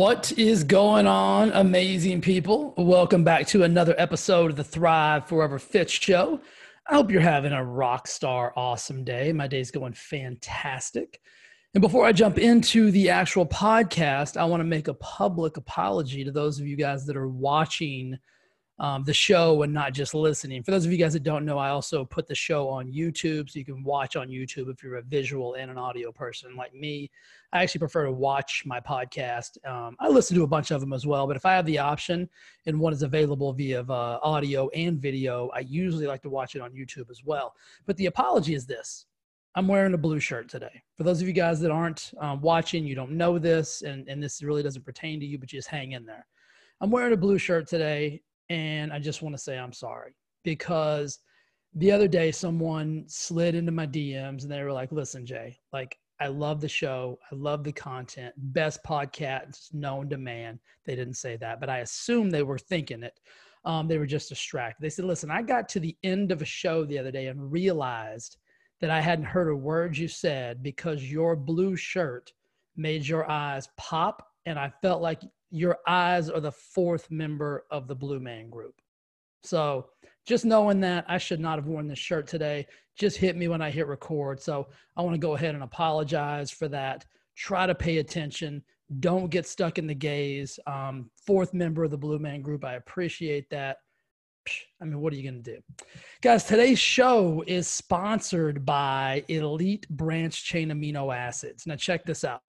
What is going on, amazing people? Welcome back to another episode of the Thrive Forever Fit Show. I hope you're having a rock star awesome day. My day's going fantastic. And before I jump into the actual podcast, I want to make a public apology to those of you guys that are watching um, the show and not just listening. For those of you guys that don't know, I also put the show on YouTube, so you can watch on YouTube if you're a visual and an audio person like me. I actually prefer to watch my podcast. Um, I listen to a bunch of them as well, but if I have the option and one is available via uh, audio and video, I usually like to watch it on YouTube as well. But the apology is this. I'm wearing a blue shirt today. For those of you guys that aren't um, watching, you don't know this, and, and this really doesn't pertain to you, but just hang in there. I'm wearing a blue shirt today, and I just want to say I'm sorry because the other day someone slid into my DMs and they were like, listen, Jay, like, I love the show. I love the content. Best podcast known to man. They didn't say that, but I assume they were thinking it. Um, they were just distracted. They said, listen, I got to the end of a show the other day and realized that I hadn't heard a word you said because your blue shirt made your eyes pop. And I felt like your eyes are the fourth member of the Blue Man group. So just knowing that I should not have worn this shirt today just hit me when I hit record. So I want to go ahead and apologize for that. Try to pay attention. Don't get stuck in the gaze. Um, fourth member of the Blue Man group. I appreciate that. I mean, what are you going to do? Guys, today's show is sponsored by Elite Branch Chain Amino Acids. Now, check this out.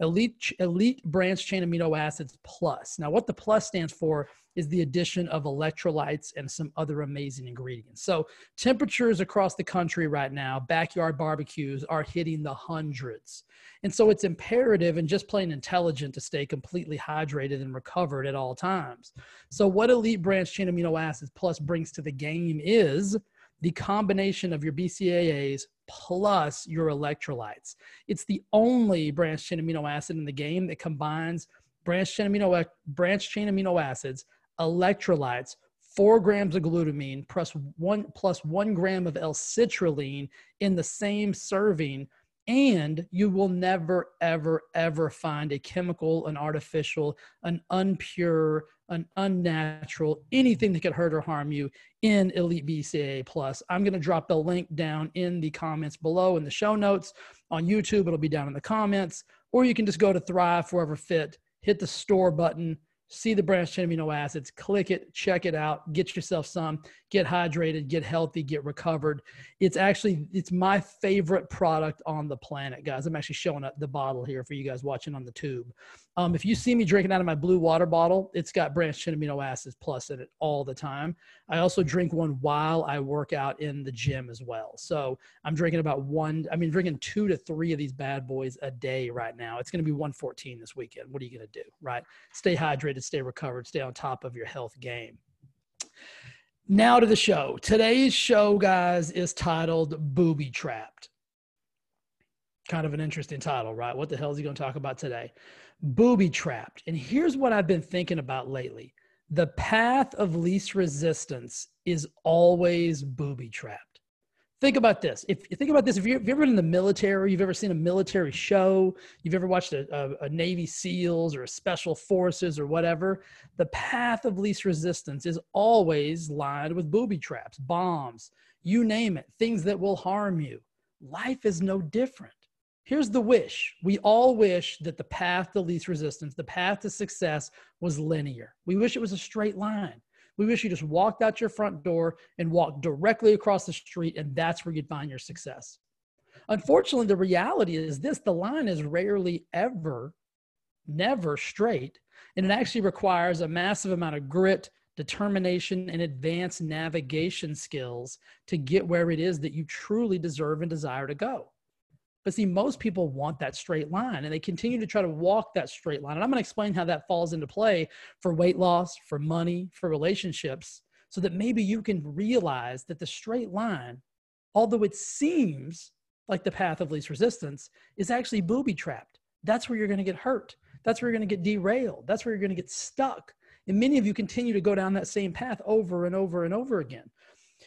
Elite, Elite Branch Chain Amino Acids Plus. Now, what the plus stands for is the addition of electrolytes and some other amazing ingredients. So, temperatures across the country right now, backyard barbecues are hitting the hundreds. And so, it's imperative and just plain intelligent to stay completely hydrated and recovered at all times. So, what Elite Branch Chain Amino Acids Plus brings to the game is the combination of your BCAAs plus your electrolytes. It's the only branched chain amino acid in the game that combines branched chain amino, branched chain amino acids, electrolytes, four grams of glutamine plus one plus one gram of L-citrulline in the same serving and you will never ever ever find a chemical an artificial an unpure an unnatural anything that could hurt or harm you in elite bcaa plus i'm going to drop the link down in the comments below in the show notes on youtube it'll be down in the comments or you can just go to thrive forever fit hit the store button see the branched chain amino acids, click it, check it out, get yourself some, get hydrated, get healthy, get recovered. It's actually it's my favorite product on the planet, guys. I'm actually showing up the bottle here for you guys watching on the tube. Um, if you see me drinking out of my blue water bottle, it's got branched chain amino acids plus in it all the time. I also drink one while I work out in the gym as well. So I'm drinking about one, I mean, drinking two to three of these bad boys a day right now. It's going to be 114 this weekend. What are you going to do, right? Stay hydrated, stay recovered, stay on top of your health game. Now to the show. Today's show, guys, is titled Booby Trapped. Kind of an interesting title, right? What the hell is he going to talk about today? Booby trapped. And here's what I've been thinking about lately the path of least resistance is always booby trapped. Think about this. If you think about this, if, you have ever been in the military, you've ever seen a military show, you've ever watched a, a, a Navy SEALs or a Special Forces or whatever, the path of least resistance is always lined with booby traps, bombs, you name it, things that will harm you. Life is no different. Here's the wish. We all wish that the path to least resistance, the path to success was linear. We wish it was a straight line. We wish you just walked out your front door and walked directly across the street, and that's where you'd find your success. Unfortunately, the reality is this the line is rarely ever, never straight, and it actually requires a massive amount of grit, determination, and advanced navigation skills to get where it is that you truly deserve and desire to go. But see, most people want that straight line and they continue to try to walk that straight line. And I'm going to explain how that falls into play for weight loss, for money, for relationships, so that maybe you can realize that the straight line, although it seems like the path of least resistance, is actually booby trapped. That's where you're going to get hurt. That's where you're going to get derailed. That's where you're going to get stuck. And many of you continue to go down that same path over and over and over again.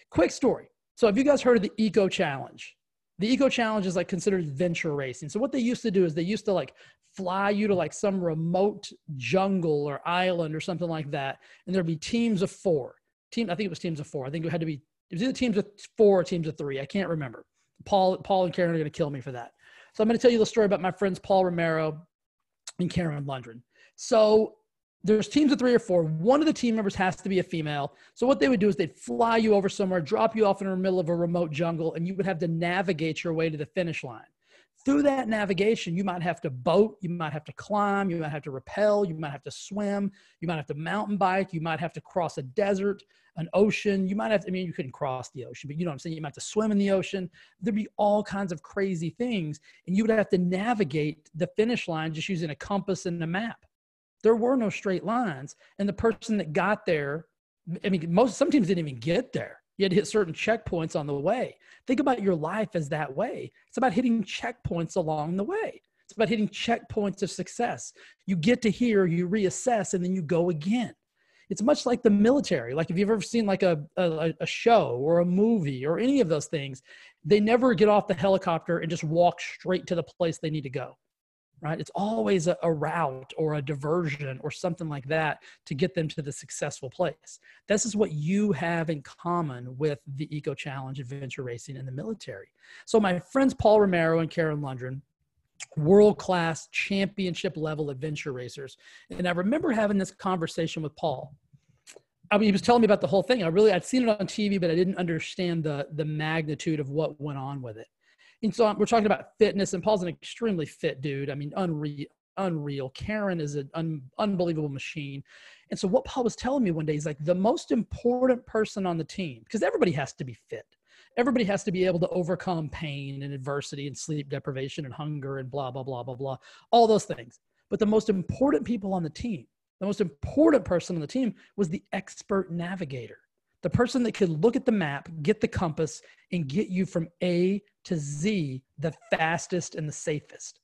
Quick story. So, have you guys heard of the Eco Challenge? The eco challenge is like considered adventure racing. So what they used to do is they used to like fly you to like some remote jungle or island or something like that, and there'd be teams of four. Team, I think it was teams of four. I think it had to be it was either teams of four or teams of three. I can't remember. Paul, Paul and Karen are going to kill me for that. So I'm going to tell you the story about my friends Paul Romero and Karen Lundgren. So there's teams of three or four. One of the team members has to be a female. So what they would do is they'd fly you over somewhere, drop you off in the middle of a remote jungle, and you would have to navigate your way to the finish line through that navigation, you might have to boat, you might have to climb, you might have to rappel, you might have to swim, you might have to mountain bike, you might have to cross a desert, an ocean. You might have to, I mean, you couldn't cross the ocean, but you know what I'm saying? You might have to swim in the ocean. There'd be all kinds of crazy things. And you would have to navigate the finish line just using a compass and a map. There were no straight lines. And the person that got there, I mean, most, some teams didn't even get there you had to hit certain checkpoints on the way. Think about your life as that way. It's about hitting checkpoints along the way. It's about hitting checkpoints of success. You get to here, you reassess, and then you go again. It's much like the military. Like if you've ever seen like a, a, a show or a movie or any of those things, they never get off the helicopter and just walk straight to the place they need to go right? It's always a, a, route or a diversion or something like that to get them to the successful place. This is what you have in common with the Eco Challenge adventure racing and the military. So, my friends Paul Romero and Karen Lundgren, world class championship level adventure racers. And I remember having this conversation with Paul. I mean, he was telling me about the whole thing. I really, I'd seen it on TV, but I didn't understand the, the magnitude of what went on with it. And so um, we're talking about fitness, and Paul's an extremely fit dude. I mean, unreal. Unreal. Karen is an un, unbelievable machine. And so, what Paul was telling me one day is like the most important person on the team, because everybody has to be fit. Everybody has to be able to overcome pain and adversity and sleep deprivation and hunger and blah, blah, blah, blah, blah, all those things. But the most important people on the team, the most important person on the team was the expert navigator the person that could look at the map, get the compass, and get you from A to Z the fastest and the safest.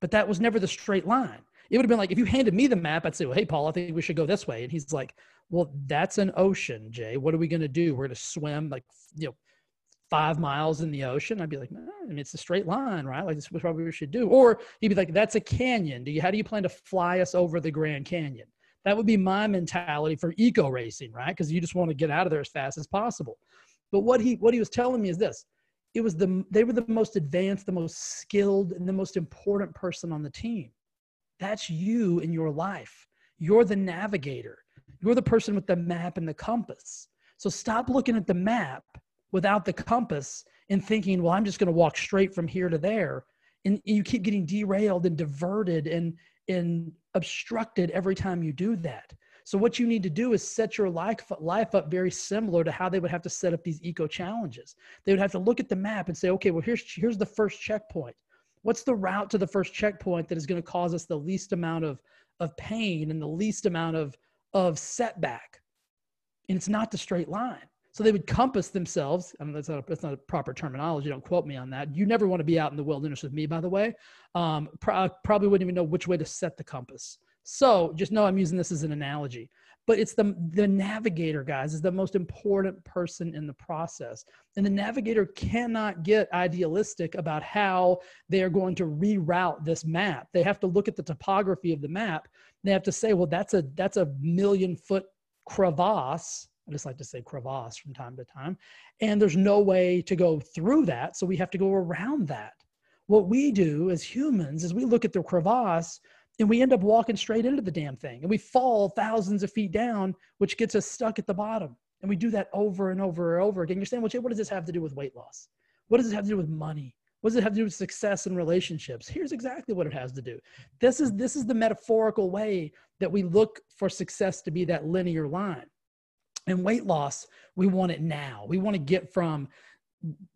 But that was never the straight line. It would have been like if you handed me the map, I'd say, well, hey, Paul, I think we should go this way. And he's like, well, that's an ocean, Jay. What are we going to do? We're going to swim like, you know, five miles in the ocean. I'd be like, I mean, it's a straight line, right? Like, this is what we should do. Or he'd be like, that's a canyon. Do you, how do you plan to fly us over the Grand Canyon? That would be my mentality for eco racing, right? Because you just want to get out of there as fast as possible. But what he what he was telling me is this: it was the they were the most advanced, the most skilled, and the most important person on the team. That's you in your life. You're the navigator. You're the person with the map and the compass. So stop looking at the map without the compass and thinking, well, I'm just going to walk straight from here to there. And you keep getting derailed and diverted and and obstructed every time you do that. So what you need to do is set your life, life up very similar to how they would have to set up these eco challenges. They would have to look at the map and say, okay, well, here's, here's the first checkpoint. What's the route to the first checkpoint that is going to cause us the least amount of, of pain and the least amount of, of setback? And it's not the straight line. So they would compass themselves. I mean, that's not a, that's not a proper terminology. Don't quote me on that. You never want to be out in the wilderness with me, by the way. Um, pro- probably wouldn't even know which way to set the compass. So just know I'm using this as an analogy. But it's the the navigator, guys, is the most important person in the process. And the navigator cannot get idealistic about how they are going to reroute this map. They have to look at the topography of the map. They have to say, well, that's a that's a million foot crevasse I just like to say crevasse from time to time. And there's no way to go through that. So we have to go around that. What we do as humans is we look at the crevasse and we end up walking straight into the damn thing and we fall thousands of feet down, which gets us stuck at the bottom. And we do that over and over and over again. You're saying, well, Jay, what does this have to do with weight loss? What does it have to do with money? What does it have to do with success in relationships? Here's exactly what it has to do. This is this is the metaphorical way that we look for success to be that linear line. And weight loss, we want it now. We want to get from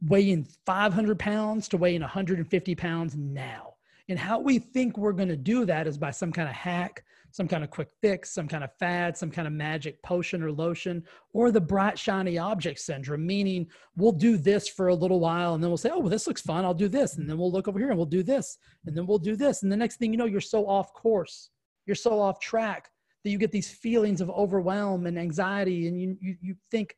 weighing 500 pounds to weighing 150 pounds now. And how we think we're going to do that is by some kind of hack, some kind of quick fix, some kind of fad, some kind of magic potion or lotion, or the bright, shiny object syndrome, meaning we'll do this for a little while and then we'll say, oh, well, this looks fun. I'll do this. And then we'll look over here and we'll do this. And then we'll do this. And the next thing you know, you're so off course, you're so off track that you get these feelings of overwhelm and anxiety and you, you, you think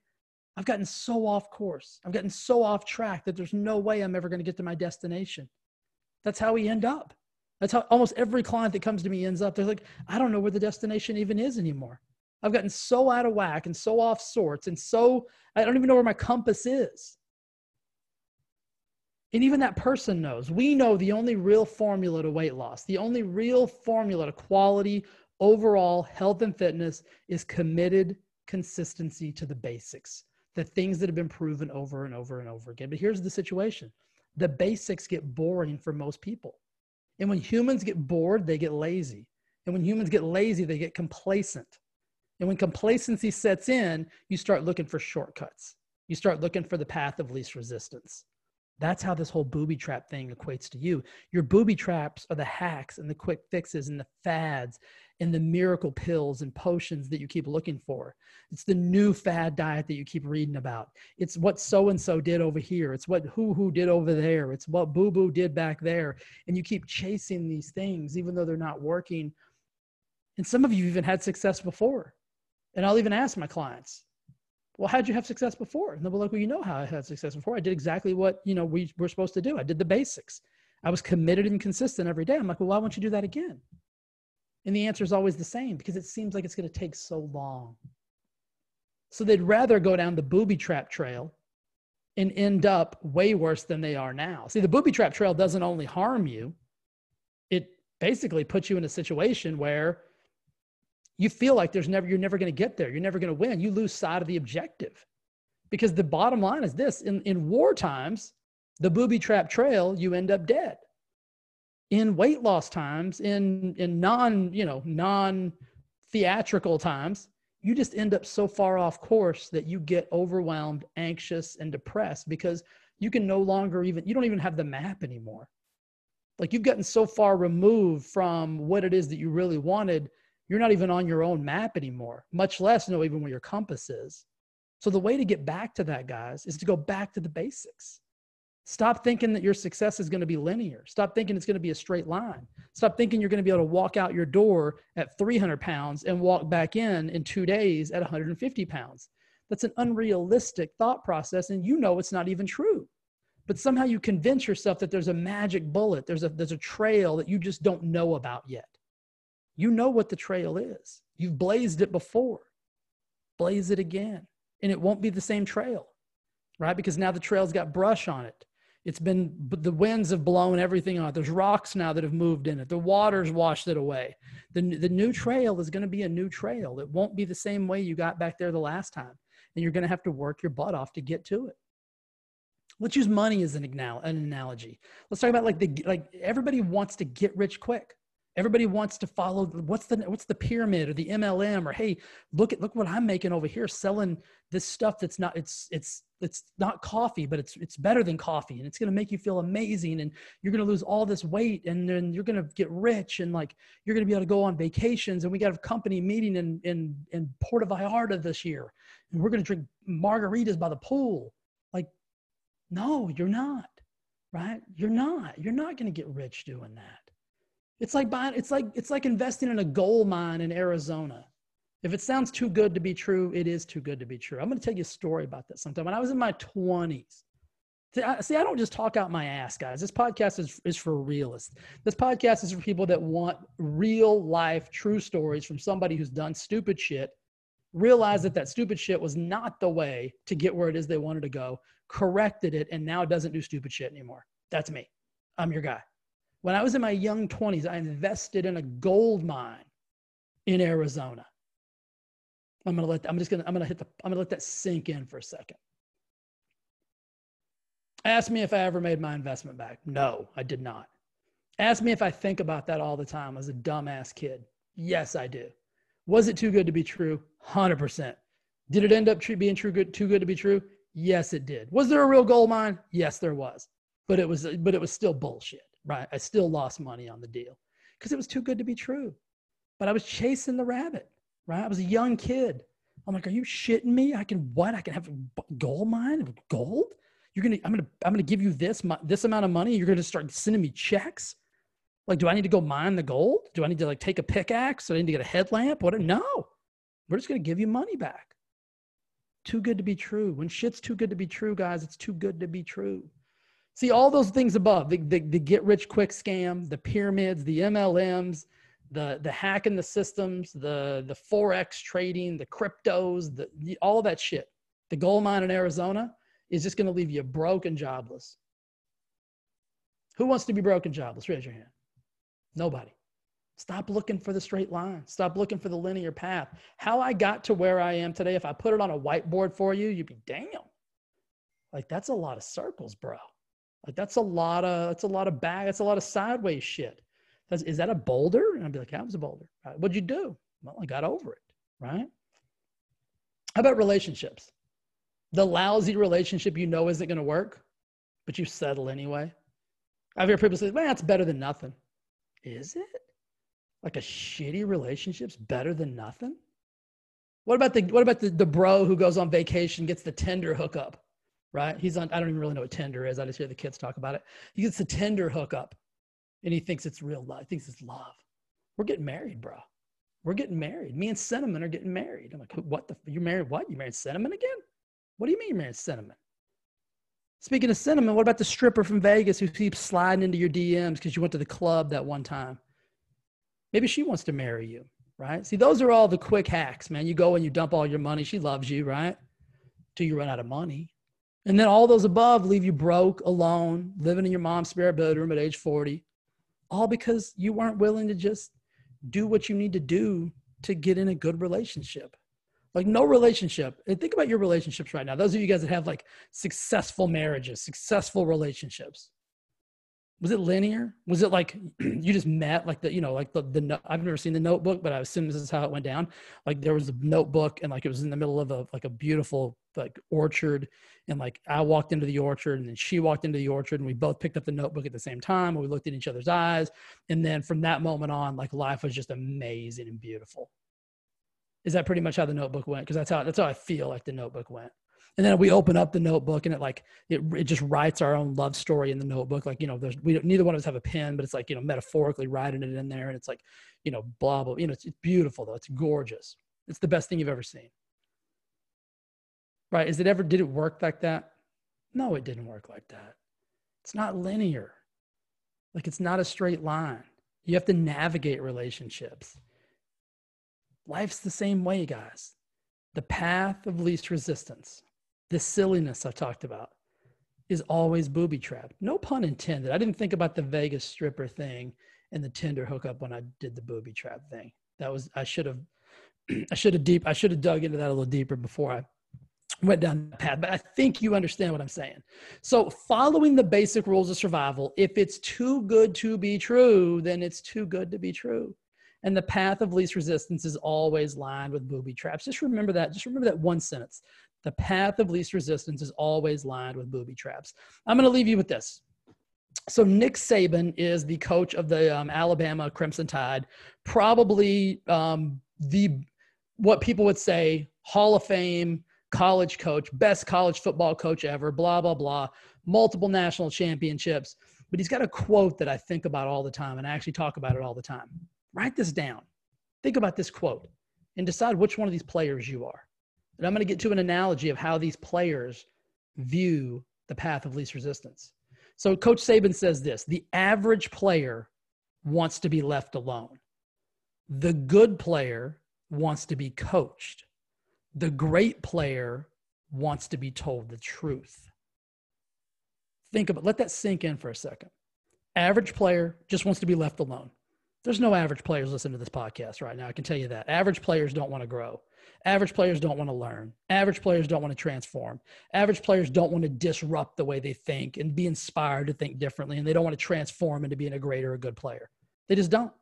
I've gotten so off course. I've gotten so off track that there's no way I'm ever going to get to my destination. That's how we end up. That's how almost every client that comes to me ends up. They're like, I don't know where the destination even is anymore. I've gotten so out of whack and so off sorts and so I don't even know where my compass is. And even that person knows. We know the only real formula to weight loss, the only real formula to quality overall health and fitness is committed consistency to the basics, the things that have been proven over and over and over again. But here's the situation the basics get boring for most people. And when humans get bored, they get lazy. And when humans get lazy, they get complacent. And when complacency sets in, you start looking for shortcuts. You start looking for the path of least resistance. That's how this whole booby trap thing equates to you. Your booby traps are the hacks and the quick fixes and the fads and the miracle pills and potions that you keep looking for. It's the new fad diet that you keep reading about. It's what so and so did over here. It's what who who did over there. It's what boo boo did back there. And you keep chasing these things even though they're not working. And some of you even had success before. And I'll even ask my clients, well, how'd you have success before? And they'll be like, well, you know how I had success before. I did exactly what, you know, we were supposed to do. I did the basics. I was committed and consistent every day. I'm like, well, why won't you do that again? And the answer is always the same because it seems like it's going to take so long. So they'd rather go down the booby trap trail and end up way worse than they are now. See, the booby trap trail doesn't only harm you, it basically puts you in a situation where you feel like there's never you're never going to get there. You're never going to win. You lose sight of the objective. Because the bottom line is this in, in war times the booby trap trail you end up dead. In weight loss times in in non you know non theatrical times you just end up so far off course that you get overwhelmed anxious and depressed because you can no longer even you don't even have the map anymore. Like you've gotten so far removed from what it is that you really wanted you're not even on your own map anymore, much less know even where your compass is. So the way to get back to that, guys, is to go back to the basics. Stop thinking that your success is going to be linear. Stop thinking it's going to be a straight line. Stop thinking you're going to be able to walk out your door at 300 pounds and walk back in in two days at 150 pounds. That's an unrealistic thought process, and you know it's not even true. But somehow you convince yourself that there's a magic bullet, there's a, there's a trail that you just don't know about yet. You know what the trail is. You've blazed it before. Blaze it again. And it won't be the same trail, right? Because now the trail's got brush on it. It's been, the winds have blown everything on it. There's rocks now that have moved in it. The water's washed it away. The, the new trail is going to be a new trail. It won't be the same way you got back there the last time. And you're going to have to work your butt off to get to it. Let's use money as an analogy. Let's talk about like the, like everybody wants to get rich quick. Everybody wants to follow what's the what's the pyramid or the MLM or hey, look at look what I'm making over here selling this stuff that's not it's it's it's not coffee, but it's it's better than coffee and it's going to make you feel amazing and you're going to lose all this weight and then you're going to get rich and like you're going to be able to go on vacations and we got a company meeting in in in Puerto Vallarta this year and we're going to drink margaritas by the pool. Like no, you're not. Right? You're not. You're not going to get rich doing that. It's like buying, it's like it's like investing in a gold mine in Arizona. If it sounds too good to be true, it is too good to be true. I'm going to tell you a story about that sometime. When I was in my 20s, see, I don't just talk out my ass, guys. This podcast is, is for realists. This podcast is for people that want real life, true stories from somebody who's done stupid shit, realized that that stupid shit was not the way to get where it is they wanted to go, corrected it, and now doesn't do stupid shit anymore. That's me. I'm your guy. When I was in my young 20s, I invested in a gold mine in Arizona. I'm gonna let I'm just gonna I'm gonna hit the I'm gonna let that sink in for a second. Ask me if I ever made my investment back. No, I did not. Ask me if I think about that all the time as a dumbass kid. Yes, I do. Was it too good to be true? 100%. Did it end up being true good, too good to be true? Yes, it did. Was there a real gold mine? Yes, there was. But it was but it was still bullshit right? I still lost money on the deal because it was too good to be true. But I was chasing the rabbit, right? I was a young kid. I'm like, are you shitting me? I can what? I can have a gold mine of gold? You're gonna, I'm gonna, I'm gonna give you this, this amount of money. You're gonna start sending me checks. Like, do I need to go mine the gold? Do I need to like take a pickaxe? Do I need to get a headlamp? What? No, we're just gonna give you money back. Too good to be true. When shit's too good to be true, guys, it's too good to be true. See, all those things above the, the, the get rich quick scam, the pyramids, the MLMs, the, the hacking the systems, the, the Forex trading, the cryptos, the, the all that shit. The gold mine in Arizona is just going to leave you broke and jobless. Who wants to be broke and jobless? Raise your hand. Nobody. Stop looking for the straight line. Stop looking for the linear path. How I got to where I am today, if I put it on a whiteboard for you, you'd be damn. Like that's a lot of circles, bro. Like that's a lot of that's a lot of back. That's a lot of sideways shit. That's, is that a boulder? And I'd be like, yeah, it was a boulder. Right, what'd you do? Well, I got over it. Right. How about relationships? The lousy relationship you know isn't going to work, but you settle anyway. I've heard people say, well, that's better than nothing. Is it? Like a shitty relationship's better than nothing? What about the what about the, the bro who goes on vacation, gets the Tinder hookup, right? He's on, I don't even really know what Tinder is. I just hear the kids talk about it. He gets the Tinder hookup and he thinks it's real love. He thinks it's love. We're getting married, bro. We're getting married. Me and Cinnamon are getting married. I'm like, what the, you married what? You married Cinnamon again? What do you mean you married Cinnamon? Speaking of Cinnamon, what about the stripper from Vegas who keeps sliding into your DMs because you went to the club that one time? Maybe she wants to marry you, right? See, those are all the quick hacks, man. You go and you dump all your money. She loves you, right? Till you run out of money. And then all those above leave you broke, alone, living in your mom's spare bedroom at age 40, all because you weren't willing to just do what you need to do to get in a good relationship. Like no relationship. And think about your relationships right now. Those of you guys that have like successful marriages, successful relationships was it linear? Was it like you just met like the you know like the the I've never seen the Notebook, but I assume this is how it went down. Like there was a Notebook and like it was in the middle of a like a beautiful like orchard, and like I walked into the orchard and then she walked into the orchard and we both picked up the Notebook at the same time and we looked in each other's eyes, and then from that moment on, like life was just amazing and beautiful. Is that pretty much how the Notebook went? Because that's how that's how I feel like the Notebook went and then we open up the notebook and it like it, it just writes our own love story in the notebook. Like you know there's we neither one of us have a pen but it's like you know metaphorically writing it in there and it's like you know blah blah you know it's, it's beautiful though. It's gorgeous. It's the best thing you've ever seen. Right? Is it ever did it work like that? No it didn't work like that. It's not linear. Like it's not a straight line. You have to navigate relationships. Life's the same way guys. The path of least resistance the silliness I talked about is always booby trapped. No pun intended. I didn't think about the Vegas stripper thing and the Tinder hookup when I did the booby trap thing. That was I should have I should have deep I should have dug into that a little deeper before I went down the path. But I think you understand what I'm saying. So following the basic rules of survival, if it's too good to be true, then it's too good to be true. And the path of least resistance is always lined with booby traps. Just remember that. Just remember that one sentence. The path of least resistance is always lined with booby traps. I'm going to leave you with this. So Nick Saban is the coach of the um, Alabama Crimson Tide, probably um, the what people would say Hall of Fame college coach, best college football coach ever, blah blah blah, multiple national championships. But he's got a quote that I think about all the time, and I actually talk about it all the time. Write this down. Think about this quote and decide which one of these players you are. And I'm going to get to an analogy of how these players view the path of least resistance. So Coach Saban says this the average player wants to be left alone. The good player wants to be coached. The great player wants to be told the truth. Think about let that sink in for a second. Average player just wants to be left alone. There's no average players listening to this podcast right now. I can tell you that. Average players don't want to grow. Average players don't want to learn. Average players don't want to transform. Average players don't want to disrupt the way they think and be inspired to think differently. And they don't want to transform into being a great or a good player. They just don't.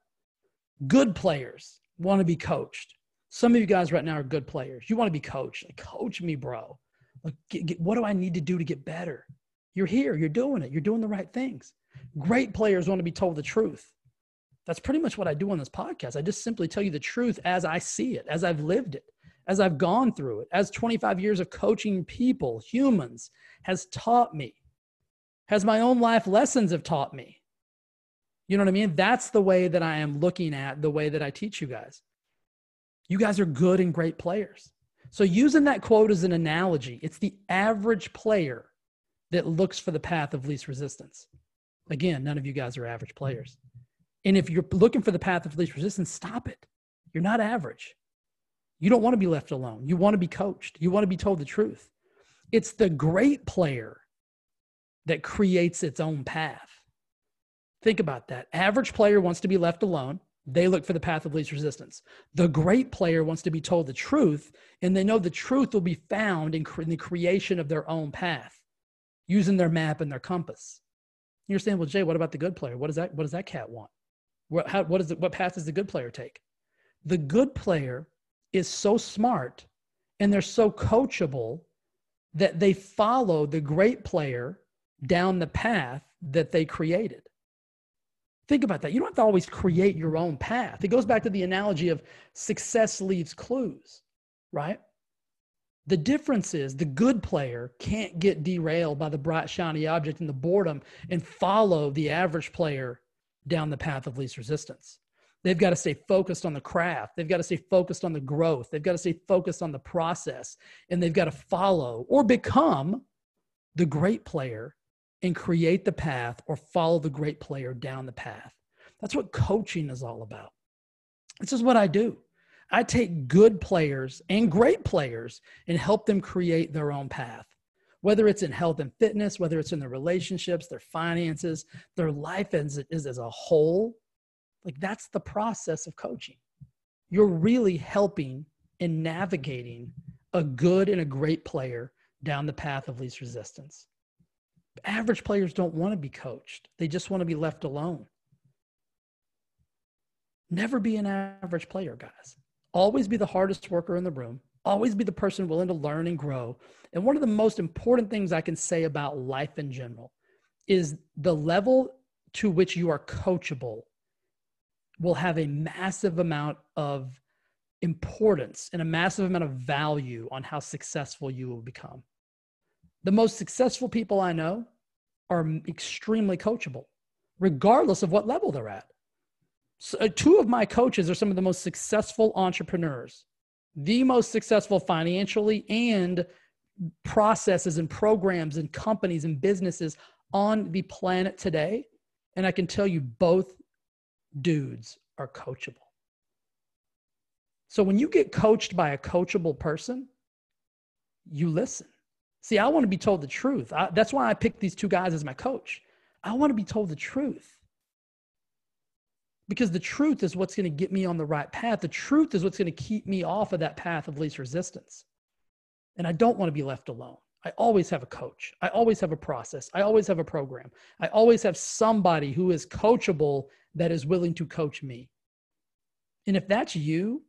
Good players want to be coached. Some of you guys right now are good players. You want to be coached. Like, coach me, bro. Like, get, get, what do I need to do to get better? You're here. You're doing it. You're doing the right things. Great players want to be told the truth. That's pretty much what I do on this podcast. I just simply tell you the truth as I see it, as I've lived it as I've gone through it, as 25 years of coaching people, humans, has taught me, has my own life lessons have taught me. You know what I mean? That's the way that I am looking at the way that I teach you guys. You guys are good and great players. So, using that quote as an analogy, it's the average player that looks for the path of least resistance. Again, none of you guys are average players. And if you're looking for the path of least resistance, stop it. You're not average. You don't want to be left alone. You want to be coached. You want to be told the truth. It's the great player that creates its own path. Think about that. Average player wants to be left alone. They look for the path of least resistance. The great player wants to be told the truth, and they know the truth will be found in, in the creation of their own path, using their map and their compass. You're saying, well, Jay, what about the good player? What does that, what does that cat want? What, how, what, is it, what path does the good player take? The good player is so smart and they're so coachable that they follow the great player down the path that they created. Think about that. You don't have to always create your own path. It goes back to the analogy of success leaves clues, right? The difference is the good player can't get derailed by the bright, shiny object and the boredom and follow the average player down the path of least resistance. They've got to stay focused on the craft. They've got to stay focused on the growth. They've got to stay focused on the process. And they've got to follow or become the great player and create the path or follow the great player down the path. That's what coaching is all about. This is what I do. I take good players and great players and help them create their own path, whether it's in health and fitness, whether it's in their relationships, their finances, their life as, is as a whole. Like that's the process of coaching. You're really helping and navigating a good and a great player down the path of least resistance average players don't want to be coached, they just want to be left alone. Never be an average player, guys. Always be the hardest worker in the room. Always be the person willing to learn and grow. And one of the most important things I can say about life in general is the level to which you are coachable will have a massive amount of importance and a massive amount of value on how successful you will become. The most successful people I know are extremely coachable, regardless of what level they're at. So, uh, two of my coaches are some of the most successful entrepreneurs, the most successful financially and processes and programs and companies and businesses on the planet today. And I can tell you both dudes are coachable. So when you get coached by a coachable person, you listen. See, I want to be told the truth. I, that's why I picked these two guys as my coach. I want to be told the truth. Because the truth is what's going to get me on the right path. The truth is what's going to keep me off of that path of least resistance. And I don't want to be left alone. I always have a coach. I always have a process. I always have a program. I always have somebody who is coachable that is willing to coach me. And if that's you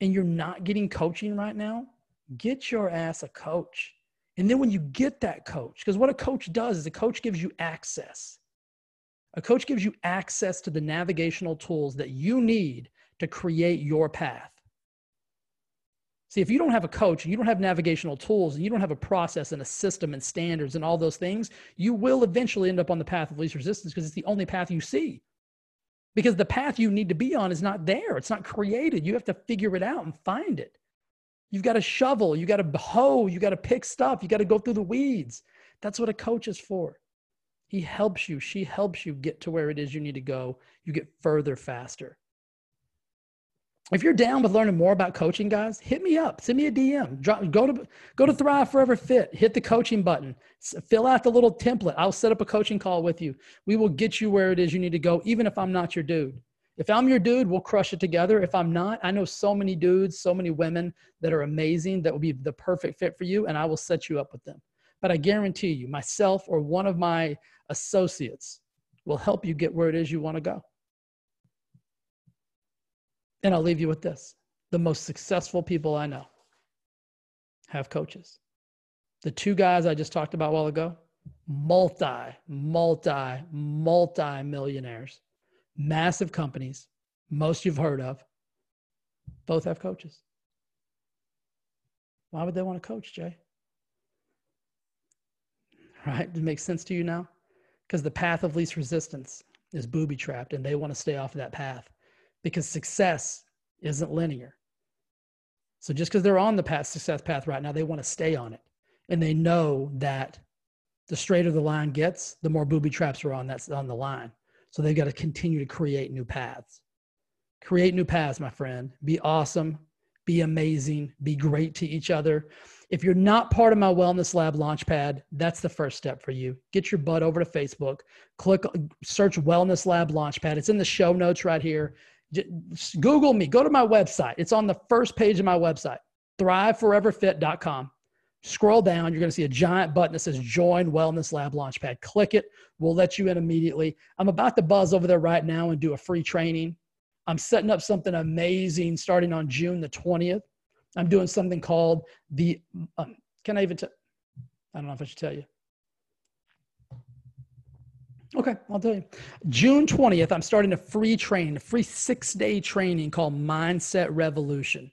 and you're not getting coaching right now, get your ass a coach. And then when you get that coach, because what a coach does is a coach gives you access. A coach gives you access to the navigational tools that you need to create your path. See, if you don't have a coach and you don't have navigational tools and you don't have a process and a system and standards and all those things, you will eventually end up on the path of least resistance because it's the only path you see. Because the path you need to be on is not there, it's not created. You have to figure it out and find it. You've got to shovel, you got to hoe, you got to pick stuff, you got to go through the weeds. That's what a coach is for. He helps you, she helps you get to where it is you need to go. You get further faster. If you're down with learning more about coaching, guys, hit me up. Send me a DM. Drop, go to go to Thrive Forever Fit. Hit the coaching button. Fill out the little template. I'll set up a coaching call with you. We will get you where it is you need to go, even if I'm not your dude. If I'm your dude, we'll crush it together. If I'm not, I know so many dudes, so many women that are amazing that will be the perfect fit for you, and I will set you up with them. But I guarantee you, myself or one of my associates will help you get where it is you want to go. And I'll leave you with this the most successful people I know have coaches. The two guys I just talked about a while ago, multi, multi, multi millionaires massive companies, most you've heard of, both have coaches. Why would they want to coach, Jay? Right? Does it make sense to you now? Because the path of least resistance is booby trapped and they want to stay off of that path because success isn't linear. So just because they're on the path, success path right now, they want to stay on it. And they know that the straighter the line gets, the more booby traps are on that's on the line. So they've got to continue to create new paths. Create new paths, my friend. Be awesome. Be amazing. Be great to each other. If you're not part of my Wellness Lab Launchpad, that's the first step for you. Get your butt over to Facebook, click, search Wellness Lab Launchpad. It's in the show notes right here. Google me, go to my website. It's on the first page of my website, thriveforeverfit.com. Scroll down, you're going to see a giant button that says Join Wellness Lab Launchpad. Click it, we'll let you in immediately. I'm about to buzz over there right now and do a free training. I'm setting up something amazing starting on June the 20th. I'm doing something called the, um, can I even tell? I don't know if I should tell you. Okay, I'll tell you. June 20th, I'm starting a free training, a free six day training called Mindset Revolution.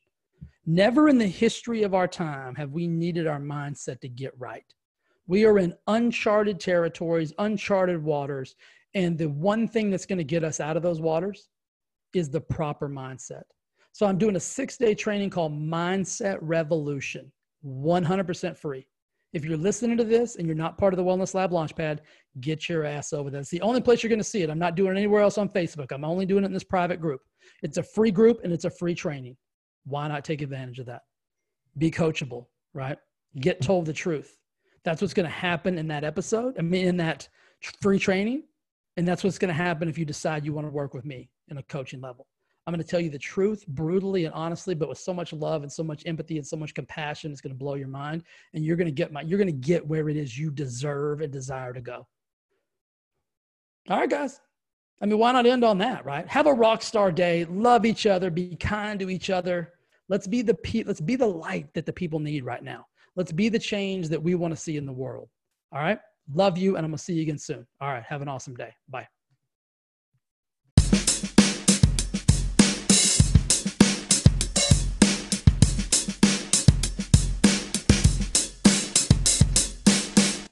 Never in the history of our time have we needed our mindset to get right. We are in uncharted territories, uncharted waters. And the one thing that's going to get us out of those waters is the proper mindset. So I'm doing a six day training called Mindset Revolution, 100% free. If you're listening to this and you're not part of the Wellness Lab Launchpad, get your ass over there. It's the only place you're going to see it. I'm not doing it anywhere else on Facebook. I'm only doing it in this private group. It's a free group and it's a free training. Why not take advantage of that? Be coachable, right? Get told the truth. That's what's going to happen in that episode. I mean, in that free training. And that's what's going to happen if you decide you want to work with me in a coaching level. I'm going to tell you the truth brutally and honestly, but with so much love and so much empathy and so much compassion, it's going to blow your mind. And you're going to get my, you're going to get where it is you deserve and desire to go. All right, guys. I mean, why not end on that, right? Have a rock star day. Love each other. Be kind to each other. Let's be the pe- let's be the light that the people need right now. Let's be the change that we want to see in the world. All right. Love you, and I'm gonna see you again soon. All right. Have an awesome day. Bye.